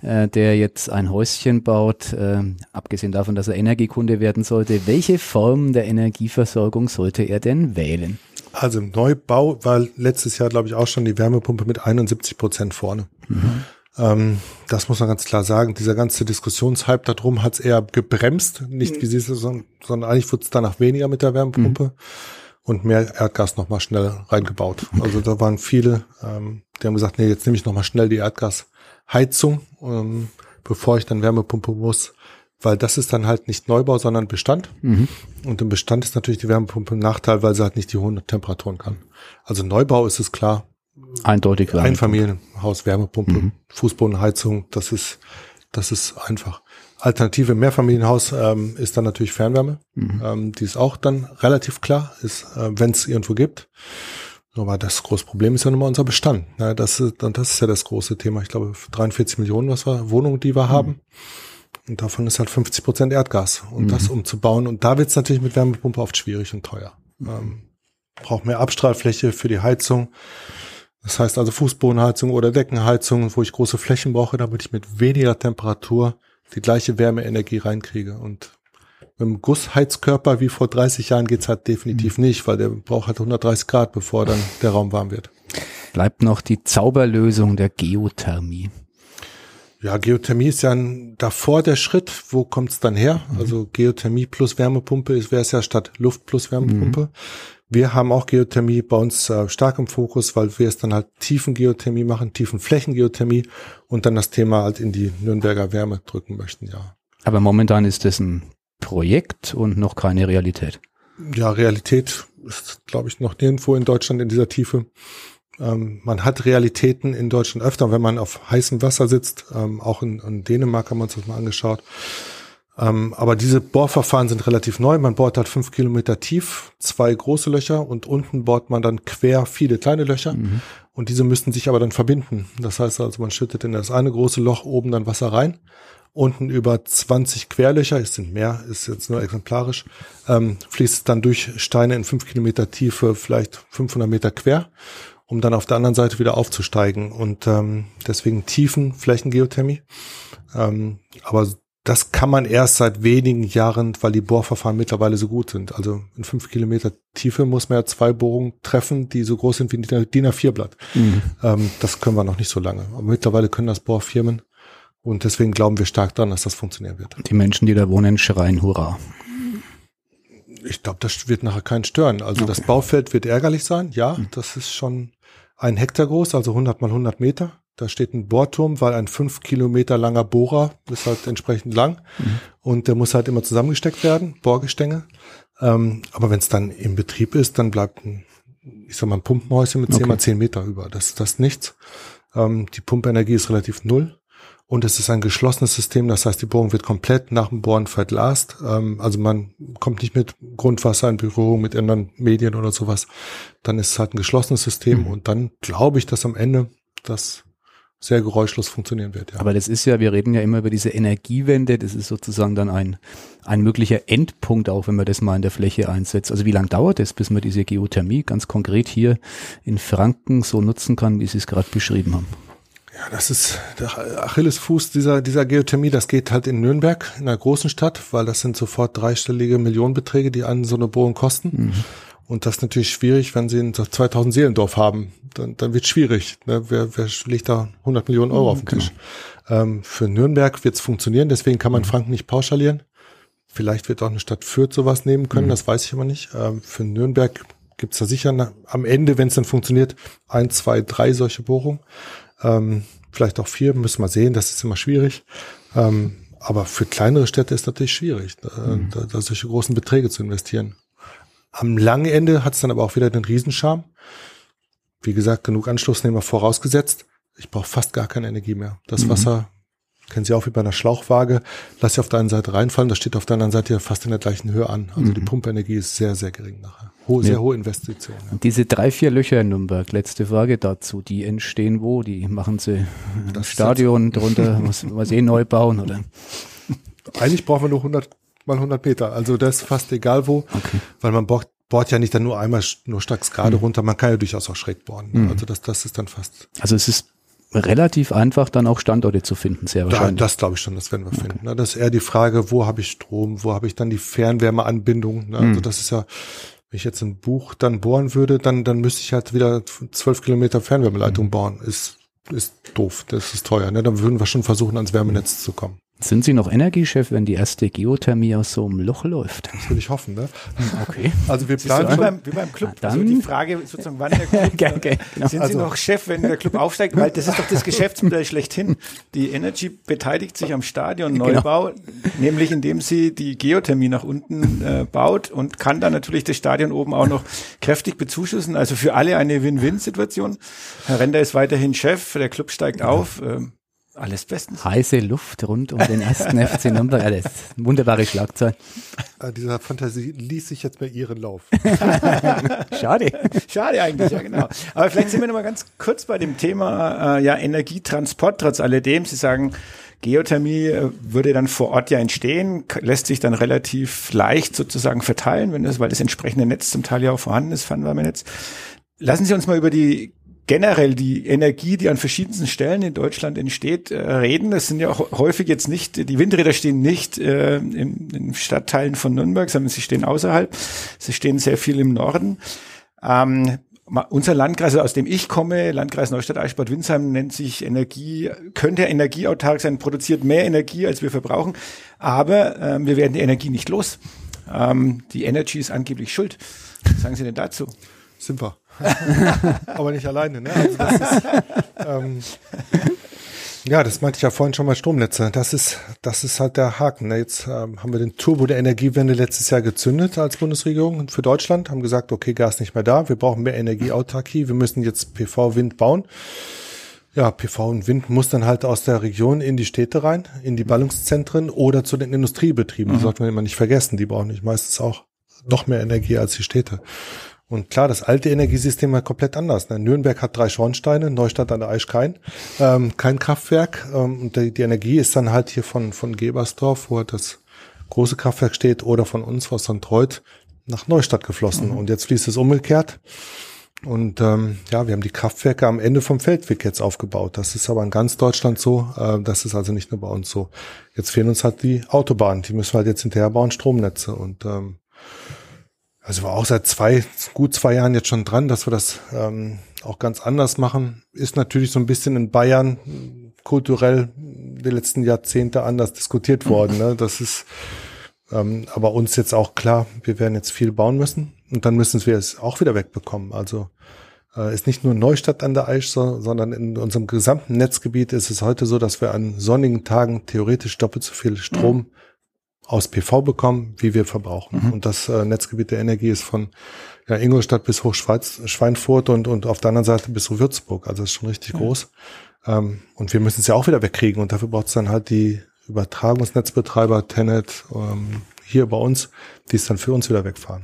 äh, der jetzt ein Häuschen baut, äh, abgesehen davon, dass er Energiekunde werden sollte, welche Form der Energieversorgung sollte er denn wählen? also im Neubau war letztes Jahr, glaube ich, auch schon die Wärmepumpe mit 71 Prozent vorne. Ähm, das muss man ganz klar sagen. Dieser ganze Diskussionshype darum hat es eher gebremst, nicht wie Sie es sagen, sondern eigentlich wurde es danach weniger mit der Wärmepumpe und mehr Erdgas nochmal schnell reingebaut. Also da waren viele, ähm, die haben gesagt, nee, jetzt nehme ich nochmal schnell die Erdgasheizung, ähm, bevor ich dann Wärmepumpe muss, weil das ist dann halt nicht Neubau, sondern Bestand. Und im Bestand ist natürlich die Wärmepumpe ein Nachteil, weil sie halt nicht die hohen Temperaturen kann. Also Neubau ist es klar, Eindeutig. Einfamilienhaus, Wärmepumpe, Fußbodenheizung, das ist, das ist einfach. Alternative Mehrfamilienhaus ähm, ist dann natürlich Fernwärme. Ähm, die ist auch dann relativ klar, ist, äh, wenn es irgendwo gibt. Aber das große Problem ist ja nun mal unser Bestand. Ja, das, ist, und das ist ja das große Thema. Ich glaube, 43 Millionen was wir, Wohnungen, die wir haben. Und davon ist halt 50 Prozent Erdgas. Und das umzubauen. Und da wird es natürlich mit Wärmepumpe oft schwierig und teuer. Ähm, brauche mehr Abstrahlfläche für die Heizung. Das heißt also Fußbodenheizung oder Deckenheizung, wo ich große Flächen brauche, damit ich mit weniger Temperatur die gleiche Wärmeenergie reinkriege. Und mit dem Gussheizkörper wie vor 30 Jahren geht's halt definitiv mhm. nicht, weil der braucht halt 130 Grad, bevor dann *laughs* der Raum warm wird. Bleibt noch die Zauberlösung der Geothermie. Ja, Geothermie ist ja ein, davor der Schritt. Wo kommt's dann her? Mhm. Also Geothermie plus Wärmepumpe wäre es ja statt Luft plus Wärmepumpe. Mhm. Wir haben auch Geothermie bei uns äh, stark im Fokus, weil wir es dann halt Tiefengeothermie machen, Tiefenflächengeothermie und dann das Thema halt in die Nürnberger Wärme drücken möchten, ja. Aber momentan ist das ein Projekt und noch keine Realität. Ja, Realität ist, glaube ich, noch nirgendwo in Deutschland in dieser Tiefe. Ähm, man hat Realitäten in Deutschland öfter, wenn man auf heißem Wasser sitzt. Ähm, auch in, in, Dänemark haben wir uns das mal angeschaut. Ähm, aber diese Bohrverfahren sind relativ neu. Man bohrt halt fünf Kilometer tief, zwei große Löcher und unten bohrt man dann quer viele kleine Löcher. Mhm. Und diese müssten sich aber dann verbinden. Das heißt also, man schüttet in das eine große Loch oben dann Wasser rein unten über 20 Querlöcher, es sind mehr, ist jetzt nur exemplarisch, ähm, fließt dann durch Steine in fünf Kilometer Tiefe, vielleicht 500 Meter quer, um dann auf der anderen Seite wieder aufzusteigen. Und ähm, deswegen tiefen Flächengeothermie. Ähm, aber das kann man erst seit wenigen Jahren, weil die Bohrverfahren mittlerweile so gut sind. Also in fünf Kilometer Tiefe muss man ja zwei Bohrungen treffen, die so groß sind wie ein DIN A4-Blatt. Mhm. Ähm, das können wir noch nicht so lange. Aber mittlerweile können das Bohrfirmen. Und deswegen glauben wir stark daran, dass das funktionieren wird. Die Menschen, die da wohnen, schreien Hurra. Ich glaube, das wird nachher keinen stören. Also okay. das Baufeld wird ärgerlich sein. Ja, mhm. das ist schon ein Hektar groß, also 100 mal 100 Meter. Da steht ein Bohrturm, weil ein fünf Kilometer langer Bohrer ist halt entsprechend lang mhm. und der muss halt immer zusammengesteckt werden, Bohrgestänge. Ähm, aber wenn es dann im Betrieb ist, dann bleibt ein, ich sag mal, ein Pumpenhäuschen mit 10 okay. mal 10 Meter über. Das, das ist nichts. Ähm, die Pumpenergie ist relativ null. Und es ist ein geschlossenes System, das heißt, die Bohrung wird komplett nach dem Bohren verglast. Ähm, also man kommt nicht mit Grundwasser in Berührung mit anderen Medien oder sowas. Dann ist es halt ein geschlossenes System mhm. und dann glaube ich, dass am Ende das sehr geräuschlos funktionieren wird. Ja. Aber das ist ja, wir reden ja immer über diese Energiewende, das ist sozusagen dann ein, ein möglicher Endpunkt auch, wenn man das mal in der Fläche einsetzt. Also wie lange dauert es, bis man diese Geothermie ganz konkret hier in Franken so nutzen kann, wie Sie es gerade beschrieben haben? Ja, das ist der Achillesfuß dieser, dieser Geothermie. Das geht halt in Nürnberg, in einer großen Stadt, weil das sind sofort dreistellige Millionenbeträge, die einen so eine Bohrung kosten. Mhm. Und das ist natürlich schwierig, wenn sie ein 2000 Seelendorf haben. Dann, dann wird schwierig. Ne? Wer, wer legt da 100 Millionen Euro auf den Tisch? Genau. Ähm, für Nürnberg wird es funktionieren, deswegen kann man mhm. Franken nicht pauschalieren. Vielleicht wird auch eine Stadt Fürth sowas nehmen können, mhm. das weiß ich aber nicht. Ähm, für Nürnberg gibt's da sicher na, am Ende, wenn es dann funktioniert, ein, zwei, drei solche Bohrungen. Ähm, vielleicht auch vier, müssen wir sehen, das ist immer schwierig. Ähm, aber für kleinere Städte ist natürlich schwierig, da, mhm. da, da solche großen Beträge zu investieren. Am langen Ende hat es dann aber auch wieder den Riesenscharm. Wie gesagt, genug Anschlussnehmer vorausgesetzt. Ich brauche fast gar keine Energie mehr. Das mhm. Wasser kennen Sie auch wie bei einer Schlauchwaage, lass sie auf der einen Seite reinfallen, das steht auf der anderen Seite ja fast in der gleichen Höhe an. Also mhm. die Pumpenergie ist sehr, sehr gering nachher. Hohe, sehr hohe Investition. Ja. Diese drei, vier Löcher in Nürnberg, letzte Frage dazu, die entstehen wo? Die machen sie das Stadion drunter, *laughs* was, was eh neu bauen, oder? Eigentlich brauchen wir nur 100 mal 100 Meter. Also das ist fast egal wo, okay. weil man bohrt, bohrt ja nicht dann nur einmal nur stark gerade mhm. runter, man kann ja durchaus auch schräg bohren. Mhm. Also das, das ist dann fast. Also es ist relativ einfach dann auch Standorte zu finden, sehr wahrscheinlich. Da, das glaube ich schon, das werden wir finden. Okay. Ne? Das ist eher die Frage, wo habe ich Strom, wo habe ich dann die Fernwärmeanbindung. Ne? Also mhm. das ist ja, wenn ich jetzt ein Buch dann bohren würde, dann, dann müsste ich halt wieder zwölf Kilometer Fernwärmeleitung mhm. bauen. Ist, ist doof, das ist teuer. Ne? Dann würden wir schon versuchen, ans Wärmenetz zu kommen. Sind Sie noch Energiechef, wenn die erste Geothermie aus so einem Loch läuft? Das würde ich hoffen, ne? Okay. Also wir planen wie beim, wie beim Club. Ah, dann also die Frage sozusagen, wann der Club, *laughs* okay, okay, genau. sind Sie also, noch Chef, wenn der Club aufsteigt? Weil das ist doch das Geschäftsmodell schlechthin. Die Energy beteiligt sich am Stadionneubau, genau. nämlich indem sie die Geothermie nach unten äh, baut und kann dann natürlich das Stadion oben auch noch kräftig bezuschussen. Also für alle eine Win-Win-Situation. Herr Render ist weiterhin Chef, der Club steigt ja. auf. Ähm, alles bestens. Heiße Luft rund um den ersten *laughs* FC Nürnberg. Alles. Wunderbare Schlagzeile. Äh, dieser Fantasie ließ sich jetzt bei Ihren Lauf. *laughs* Schade. Schade eigentlich, ja genau. Aber vielleicht sind wir noch mal ganz kurz bei dem Thema äh, ja Energietransport trotz alledem. Sie sagen, Geothermie äh, würde dann vor Ort ja entstehen, lässt sich dann relativ leicht sozusagen verteilen, wenn das, weil das entsprechende Netz zum Teil ja auch vorhanden ist, Fernwärmenetz. Lassen Sie uns mal über die generell die Energie, die an verschiedensten Stellen in Deutschland entsteht, äh, reden. Das sind ja auch häufig jetzt nicht, die Windräder stehen nicht äh, in, in Stadtteilen von Nürnberg, sondern sie stehen außerhalb. Sie stehen sehr viel im Norden. Ähm, unser Landkreis, aus dem ich komme, Landkreis Neustadt-Eichbad-Winsheim, nennt sich Energie, könnte energieautark sein, produziert mehr Energie, als wir verbrauchen, aber ähm, wir werden die Energie nicht los. Ähm, die Energy ist angeblich schuld. Was sagen Sie denn dazu? Sind wir. Aber nicht alleine. Ne? Also das ist, ähm, ja, das meinte ich ja vorhin schon mal Stromnetze. Das ist, das ist halt der Haken. Ne? Jetzt ähm, haben wir den Turbo der Energiewende letztes Jahr gezündet als Bundesregierung für Deutschland, haben gesagt, okay, Gas nicht mehr da, wir brauchen mehr Energieautarkie, wir müssen jetzt PV-Wind bauen. Ja, PV und Wind muss dann halt aus der Region in die Städte rein, in die Ballungszentren oder zu den Industriebetrieben. Mhm. Die sollte man immer nicht vergessen. Die brauchen nicht meistens auch noch mehr Energie als die Städte. Und klar, das alte Energiesystem war komplett anders. Ne? Nürnberg hat drei Schornsteine, Neustadt an der Aisch kein, ähm, kein Kraftwerk. Ähm, und die, die, Energie ist dann halt hier von, von Gebersdorf, wo halt das große Kraftwerk steht, oder von uns aus St. Reut nach Neustadt geflossen. Mhm. Und jetzt fließt es umgekehrt. Und ähm, ja, wir haben die Kraftwerke am Ende vom Feldweg jetzt aufgebaut. Das ist aber in ganz Deutschland so. Äh, das ist also nicht nur bei uns so. Jetzt fehlen uns halt die Autobahnen. Die müssen wir halt jetzt hinterher bauen, Stromnetze. Und ähm, also war auch seit zwei, gut zwei Jahren jetzt schon dran, dass wir das ähm, auch ganz anders machen. Ist natürlich so ein bisschen in Bayern kulturell die letzten Jahrzehnte anders diskutiert worden. Ne? Das ist ähm, aber uns jetzt auch klar, wir werden jetzt viel bauen müssen und dann müssen wir es auch wieder wegbekommen. Also äh, ist nicht nur Neustadt an der Aisch, so, sondern in unserem gesamten Netzgebiet ist es heute so, dass wir an sonnigen Tagen theoretisch doppelt so viel Strom mhm aus PV bekommen, wie wir verbrauchen. Mhm. Und das äh, Netzgebiet der Energie ist von ja, Ingolstadt bis Hochschweiz, Schweinfurt und, und auf der anderen Seite bis Würzburg. Also das ist schon richtig mhm. groß. Ähm, und wir müssen es ja auch wieder wegkriegen. Und dafür braucht es dann halt die Übertragungsnetzbetreiber, Tenet, ähm, hier bei uns, die es dann für uns wieder wegfahren.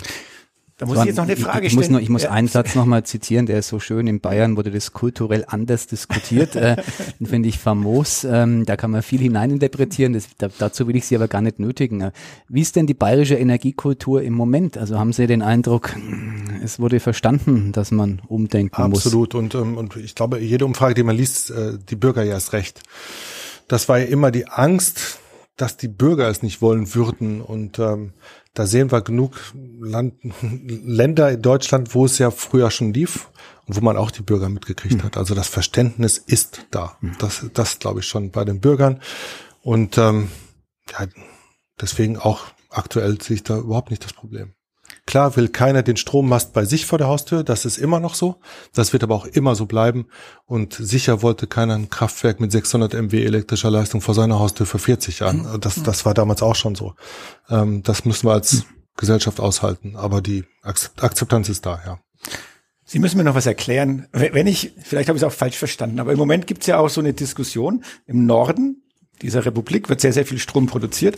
Da muss ich jetzt noch eine Frage ich, ich stellen. Muss noch, ich muss ja. einen Satz nochmal zitieren, der ist so schön. In Bayern wurde das kulturell anders diskutiert. äh, *laughs* den finde ich famos. Ähm, da kann man viel hineininterpretieren. Das, da, dazu will ich Sie aber gar nicht nötigen. Äh, wie ist denn die bayerische Energiekultur im Moment? Also haben Sie den Eindruck, es wurde verstanden, dass man umdenken Absolut. muss? Absolut. Und, ähm, und ich glaube, jede Umfrage, die man liest, äh, die Bürger ja erst recht. Das war ja immer die Angst, dass die Bürger es nicht wollen würden. Und ähm, da sehen wir genug Land, Länder in Deutschland, wo es ja früher schon lief und wo man auch die Bürger mitgekriegt mhm. hat. Also das Verständnis ist da. Mhm. Das, das glaube ich schon bei den Bürgern. Und ähm, ja, deswegen auch aktuell sehe ich da überhaupt nicht das Problem. Klar will keiner den Strommast bei sich vor der Haustür, das ist immer noch so. Das wird aber auch immer so bleiben. Und sicher wollte keiner ein Kraftwerk mit 600 MW elektrischer Leistung vor seiner Haustür für 40 Jahren. Mhm. Das, das war damals auch schon so. Ähm, das müssen wir als Gesellschaft aushalten. Aber die Akzeptanz ist da, ja. Sie müssen mir noch was erklären. Wenn ich, vielleicht habe ich es auch falsch verstanden, aber im Moment gibt es ja auch so eine Diskussion im Norden dieser Republik wird sehr, sehr viel Strom produziert.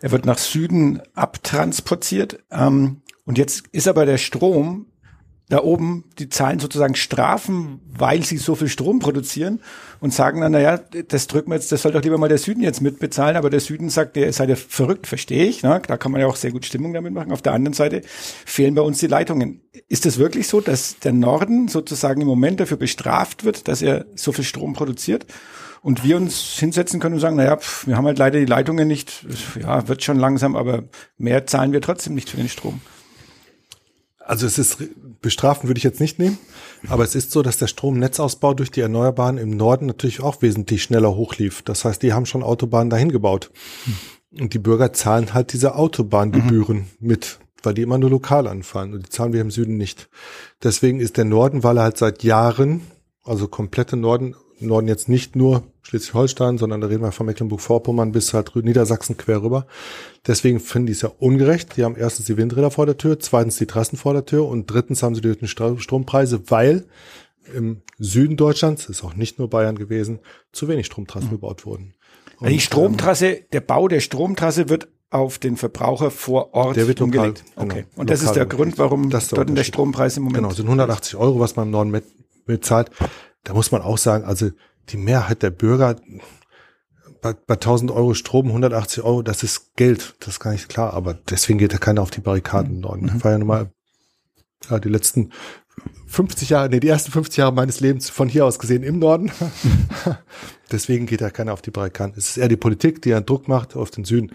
Er wird nach Süden abtransportiert. Ähm, und jetzt ist aber der Strom da oben, die zahlen sozusagen Strafen, weil sie so viel Strom produzieren und sagen dann, naja, das drücken wir jetzt, das soll doch lieber mal der Süden jetzt mitbezahlen, aber der Süden sagt, der seid ja verrückt, verstehe ich, ne? da kann man ja auch sehr gut Stimmung damit machen. Auf der anderen Seite fehlen bei uns die Leitungen. Ist es wirklich so, dass der Norden sozusagen im Moment dafür bestraft wird, dass er so viel Strom produziert? Und wir uns hinsetzen können und sagen, naja, pf, wir haben halt leider die Leitungen nicht, ja, wird schon langsam, aber mehr zahlen wir trotzdem nicht für den Strom. Also es ist bestrafen würde ich jetzt nicht nehmen, aber es ist so, dass der Stromnetzausbau durch die Erneuerbaren im Norden natürlich auch wesentlich schneller hochlief. Das heißt, die haben schon Autobahnen dahin gebaut. Und die Bürger zahlen halt diese Autobahngebühren mhm. mit, weil die immer nur lokal anfallen und die zahlen wir im Süden nicht. Deswegen ist der Norden, weil er halt seit Jahren, also komplette Norden, Norden jetzt nicht nur Schleswig-Holstein, sondern da reden wir von Mecklenburg-Vorpommern bis halt Niedersachsen quer rüber. Deswegen finden die es ja ungerecht. Die haben erstens die Windräder vor der Tür, zweitens die Trassen vor der Tür und drittens haben sie die Strompreise, weil im Süden Deutschlands, ist auch nicht nur Bayern gewesen, zu wenig Stromtrassen mhm. gebaut wurden. Und, die Stromtrasse, der Bau der Stromtrasse wird auf den Verbraucher vor Ort der wird umgelegt. Lokal, okay. Genau, und das ist der Grund, warum das dort der Strompreis im Moment. Genau, sind 180 Euro, was man im Norden mit, mit zahlt. Da muss man auch sagen, also die Mehrheit der Bürger bei, bei 1000 Euro Strom 180 Euro, das ist Geld, das ist gar nicht klar, aber deswegen geht ja keiner auf die Barrikaden im Norden. Das war ja nun mal ja, die letzten 50 Jahre, nee, die ersten 50 Jahre meines Lebens von hier aus gesehen im Norden. *laughs* deswegen geht ja keiner auf die Barrikaden. Es ist eher die Politik, die ja Druck macht auf den Süden.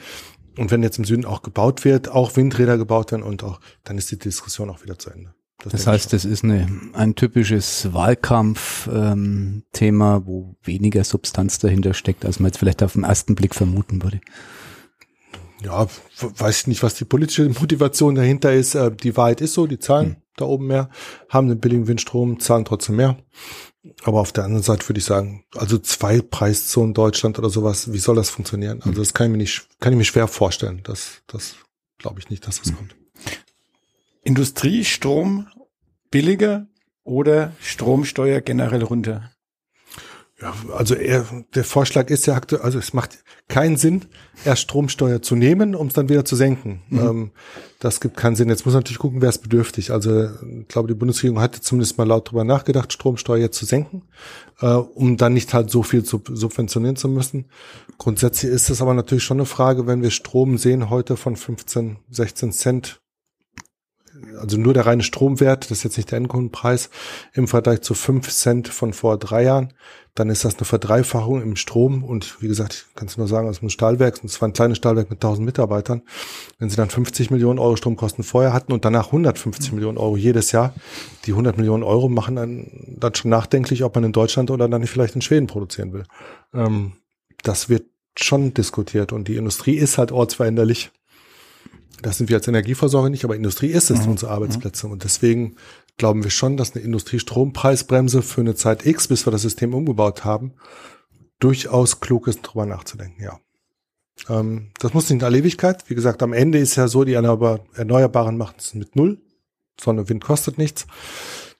Und wenn jetzt im Süden auch gebaut wird, auch Windräder gebaut werden und auch, dann ist die Diskussion auch wieder zu Ende. Das, das heißt, das ist eine, ein typisches Wahlkampf-Thema, ähm, wo weniger Substanz dahinter steckt, als man jetzt vielleicht auf den ersten Blick vermuten würde. Ja, weiß ich nicht, was die politische Motivation dahinter ist. Äh, die Wahrheit ist so, die zahlen hm. da oben mehr, haben den billigen Windstrom, zahlen trotzdem mehr. Aber auf der anderen Seite würde ich sagen, also zwei Preiszonen Deutschland oder sowas, wie soll das funktionieren? Also das kann ich mir nicht, kann ich mir schwer vorstellen. Das, das glaube ich nicht, dass das kommt. Industriestrom billiger oder Stromsteuer generell runter? Ja, also er, der Vorschlag ist ja aktuell, also es macht keinen Sinn, erst Stromsteuer zu nehmen, um es dann wieder zu senken. Mhm. Ähm, das gibt keinen Sinn. Jetzt muss man natürlich gucken, wer ist bedürftig. Also ich glaube, die Bundesregierung hatte zumindest mal laut drüber nachgedacht, Stromsteuer zu senken, äh, um dann nicht halt so viel zu subventionieren zu müssen. Grundsätzlich ist es aber natürlich schon eine Frage, wenn wir Strom sehen heute von 15, 16 Cent also nur der reine Stromwert, das ist jetzt nicht der Endkundenpreis, im Vergleich zu fünf Cent von vor drei Jahren, dann ist das eine Verdreifachung im Strom und wie gesagt, ich kann es nur sagen, aus einem Stahlwerk, und zwar ein kleines Stahlwerk mit 1000 Mitarbeitern, wenn sie dann 50 Millionen Euro Stromkosten vorher hatten und danach 150 Millionen Euro jedes Jahr, die 100 Millionen Euro machen dann, dann schon nachdenklich, ob man in Deutschland oder dann vielleicht in Schweden produzieren will. Ähm, das wird schon diskutiert und die Industrie ist halt ortsveränderlich das sind wir als Energieversorger nicht, aber Industrie ist es, mhm. unsere Arbeitsplätze. Und deswegen glauben wir schon, dass eine Industriestrompreisbremse für eine Zeit X, bis wir das System umgebaut haben, durchaus klug ist, drüber nachzudenken, ja. Ähm, das muss nicht in aller Ewigkeit. Wie gesagt, am Ende ist ja so, die Erneuerbaren machen es mit Null. Sonne, Wind kostet nichts.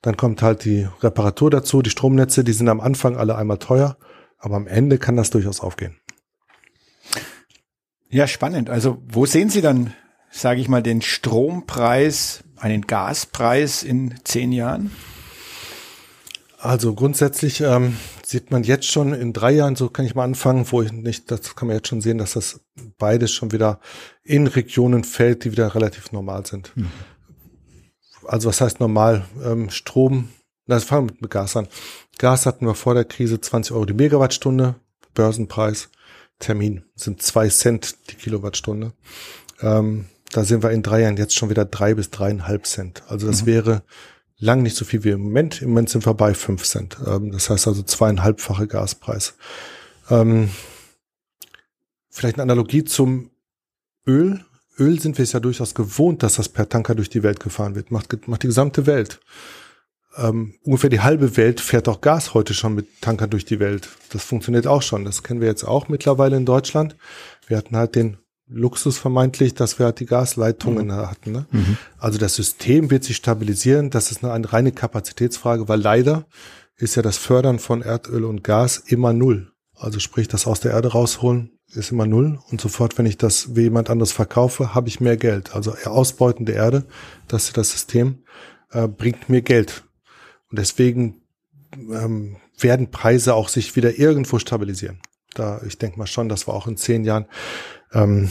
Dann kommt halt die Reparatur dazu. Die Stromnetze, die sind am Anfang alle einmal teuer. Aber am Ende kann das durchaus aufgehen. Ja, spannend. Also wo sehen Sie dann sage ich mal, den Strompreis, einen Gaspreis in zehn Jahren? Also grundsätzlich ähm, sieht man jetzt schon in drei Jahren, so kann ich mal anfangen, wo ich nicht, das kann man jetzt schon sehen, dass das beides schon wieder in Regionen fällt, die wieder relativ normal sind. Mhm. Also was heißt normal? Ähm, Strom, na, fangen wir mit Gas an. Gas hatten wir vor der Krise 20 Euro die Megawattstunde, Börsenpreis, Termin sind zwei Cent die Kilowattstunde. Ähm, da sind wir in drei Jahren jetzt schon wieder drei bis dreieinhalb Cent. Also das mhm. wäre lang nicht so viel wie im Moment. Im Moment sind wir bei fünf Cent. Ähm, das heißt also zweieinhalbfache Gaspreis. Ähm, vielleicht eine Analogie zum Öl. Öl sind wir es ja durchaus gewohnt, dass das per Tanker durch die Welt gefahren wird. Macht, macht die gesamte Welt. Ähm, ungefähr die halbe Welt fährt auch Gas heute schon mit Tankern durch die Welt. Das funktioniert auch schon. Das kennen wir jetzt auch mittlerweile in Deutschland. Wir hatten halt den Luxus vermeintlich, dass wir halt die Gasleitungen mhm. hatten. Ne? Mhm. Also das System wird sich stabilisieren. Das ist eine, eine reine Kapazitätsfrage, weil leider ist ja das Fördern von Erdöl und Gas immer null. Also sprich, das aus der Erde rausholen ist immer null und sofort, wenn ich das wie jemand anderes verkaufe, habe ich mehr Geld. Also Ausbeuten der Erde, das ist das System, äh, bringt mir Geld. Und deswegen ähm, werden Preise auch sich wieder irgendwo stabilisieren. Da, ich denke mal schon, dass wir auch in zehn Jahren ähm,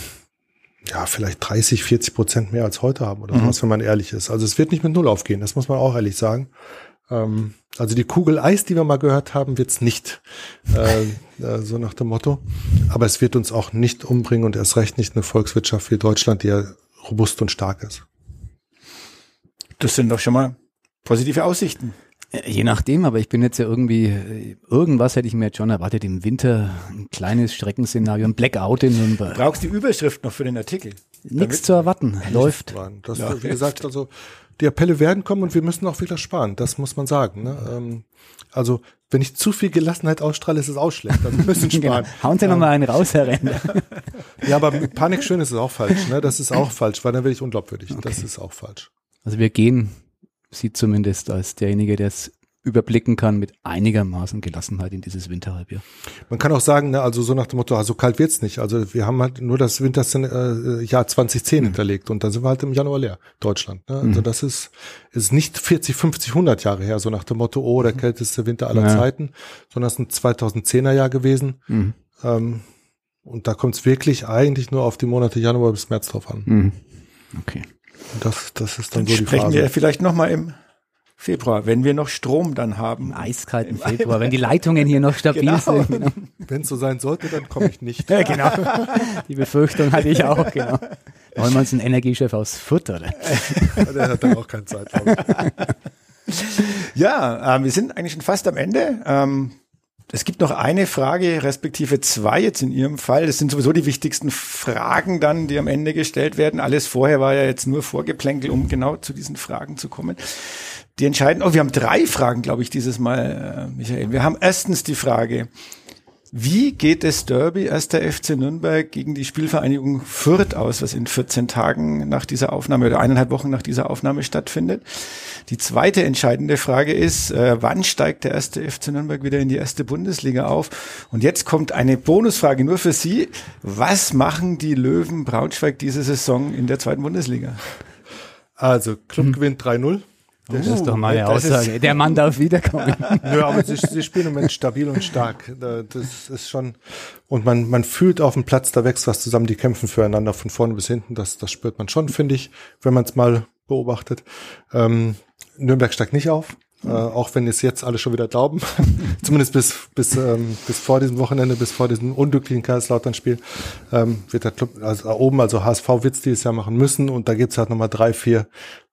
ja, vielleicht 30, 40 Prozent mehr als heute haben oder mhm. sowas, wenn man ehrlich ist. Also es wird nicht mit Null aufgehen, das muss man auch ehrlich sagen. Ähm, also die Kugel Eis, die wir mal gehört haben, wird's nicht, äh, äh, so nach dem Motto. Aber es wird uns auch nicht umbringen und erst recht nicht eine Volkswirtschaft wie Deutschland, die ja robust und stark ist. Das sind doch schon mal positive Aussichten. Je nachdem, aber ich bin jetzt ja irgendwie, irgendwas hätte ich mir jetzt schon erwartet im Winter, ein kleines Streckenszenario, ein Blackout in Nürnberg. Du brauchst die Überschrift noch für den Artikel. Nichts zu erwarten, läuft. Das, ja. Wie gesagt, also die Appelle werden kommen und wir müssen auch wieder sparen, das muss man sagen. Ne? Ähm, also wenn ich zu viel Gelassenheit ausstrahle, ist es auch schlecht. Also wir müssen *laughs* genau. sparen. genau. Hauen Sie ähm, noch mal einen raus, Herr Renner. *laughs* ja, aber mit Panik schön ist es auch falsch. Ne? Das ist auch falsch, weil dann werde ich unglaubwürdig. Okay. Das ist auch falsch. Also wir gehen sieht zumindest als derjenige, der es überblicken kann mit einigermaßen Gelassenheit in dieses Winterhalbjahr. Man kann auch sagen, ne, also so nach dem Motto, also kalt wird's nicht. Also wir haben halt nur das Winterjahr äh, 2010 mhm. hinterlegt und dann sind wir halt im Januar leer, Deutschland. Ne? Also mhm. das ist, ist nicht 40, 50, 100 Jahre her, so nach dem Motto, oh, der mhm. kälteste Winter aller ja. Zeiten, sondern es ist ein 2010er Jahr gewesen. Mhm. Ähm, Und da kommt es wirklich eigentlich nur auf die Monate Januar bis März drauf an. Mhm. Okay. Das, das ist dann, dann so die sprechen Phase. wir vielleicht nochmal im Februar, wenn wir noch Strom dann haben. Im eiskalten Februar, wenn die Leitungen hier noch stabil Genau. sind. Genau. Wenn es so sein sollte, dann komme ich nicht. *laughs* Ja, genau. Die Befürchtung hatte ich auch, genau. *laughs* Wollen wir uns einen Energiechef aus Fürth, oder? *laughs* Der hat dann auch keine Zeit. Ja, ähm, wir sind eigentlich schon fast am Ende. Ähm, es gibt noch eine Frage, respektive zwei jetzt in Ihrem Fall. Das sind sowieso die wichtigsten Fragen dann, die am Ende gestellt werden. Alles vorher war ja jetzt nur Vorgeplänkel, um genau zu diesen Fragen zu kommen. Die entscheiden, oh, wir haben drei Fragen, glaube ich, dieses Mal, äh, Michael. Wir haben erstens die Frage, wie geht das Derby 1. FC Nürnberg gegen die Spielvereinigung Fürth aus, was in 14 Tagen nach dieser Aufnahme oder eineinhalb Wochen nach dieser Aufnahme stattfindet? Die zweite entscheidende Frage ist, äh, wann steigt der 1. FC Nürnberg wieder in die erste Bundesliga auf? Und jetzt kommt eine Bonusfrage nur für Sie. Was machen die Löwen Braunschweig diese Saison in der zweiten Bundesliga? Also, Club gewinnt 3-0. Das ist doch mal eine das ist- Aussage. Der Mann darf wiederkommen. *laughs* Nö, aber sie, sie spielen im Moment stabil und stark. Da- Das ist schon, und man, man fühlt auf dem Platz, da wächst was zusammen, die kämpfen füreinander von vorne bis hinten. Das, das spürt man schon, finde ich, wenn man es mal beobachtet. Ähm, Nürnberg steigt nicht auf. Äh, auch wenn es jetzt alle schon wieder glauben, *laughs* zumindest bis bis ähm, bis vor diesem Wochenende, bis vor diesem unglücklichen Kaiserslautern-Spiel, ähm, wird der Club also oben, also HSV wird's dieses Jahr machen müssen und da gibt's halt nochmal drei, vier.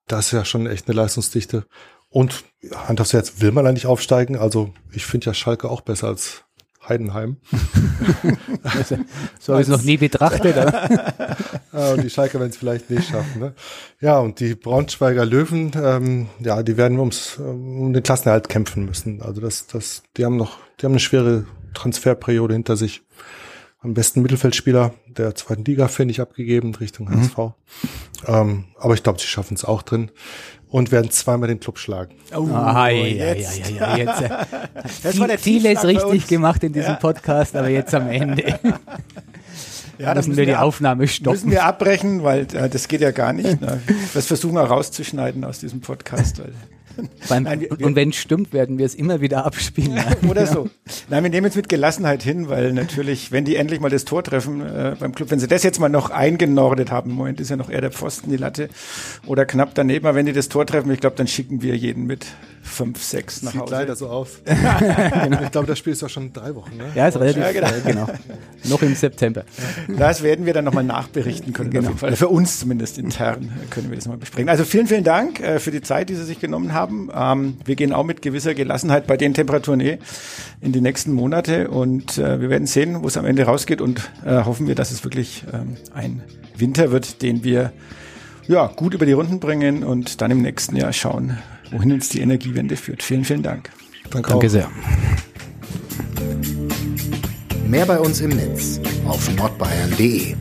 Das ist ja schon echt eine Leistungsdichte. Und Hand aufs Herz, will man eigentlich aufsteigen? Also ich finde ja Schalke auch besser als Heidenheim. *laughs* So habe ich es noch nie betrachtet. Äh, *laughs* und die Schalke werden es vielleicht nicht schaffen. Ne? Ja, und die Braunschweiger Löwen, ähm, ja, die werden ums, um den Klassenerhalt kämpfen müssen. Also das, das, die haben noch, die haben eine schwere Transferperiode hinter sich. Am besten Mittelfeldspieler der zweiten Liga, finde ich, abgegeben Richtung HSV. Ähm, aber ich glaube, sie schaffen es auch drin und werden zweimal den Club schlagen. Oh, Ah, ja, ja, jetzt. ja, ja, jetzt. äh, *laughs* Das war der Vieles Tiefschlag bei richtig gemacht in diesem Podcast, aber jetzt am Ende *laughs* Ja, da müssen wir die ab- Aufnahme Müssen stoppen. wir abbrechen, weil äh, das geht ja gar nicht. *laughs* Ne? Das versuchen wir rauszuschneiden aus diesem Podcast. Weil *laughs* Beim, Nein, wir- und wenn es stimmt, werden wir es immer wieder abspielen. *laughs* Oder so. Nein, wir nehmen es mit Gelassenheit hin, weil natürlich, wenn die endlich mal das Tor treffen äh, beim Club, wenn sie das jetzt mal noch eingenordet haben, im Moment ist ja noch eher der Pfosten die Latte oder knapp daneben, aber wenn die das Tor treffen, ich glaube, dann schicken wir jeden mit fünf, sechs nach Sieht Hause. leider so aus. *laughs* Ich glaube, das Spiel ist ja schon drei Wochen. Ne? Ja, ist relativ, Ja, genau. äh, genau. Noch im September. Das werden wir dann nochmal nachberichten können. Genau. Auf jeden Fall. Für uns zumindest intern können wir das mal besprechen. Also vielen, vielen Dank äh, für die Zeit, die Sie sich genommen haben. Ähm, wir gehen auch mit gewisser Gelassenheit bei den Temperaturen eh in die nächsten Monate und äh, wir werden sehen, wo es am Ende rausgeht und äh, hoffen wir, dass es wirklich ähm, ein Winter wird, den wir ja, gut über die Runden bringen und dann im nächsten Jahr schauen, wohin uns die Energiewende führt. Vielen, vielen Dank. Danke, Danke sehr. Mehr bei uns im Netz auf nordbayern.de.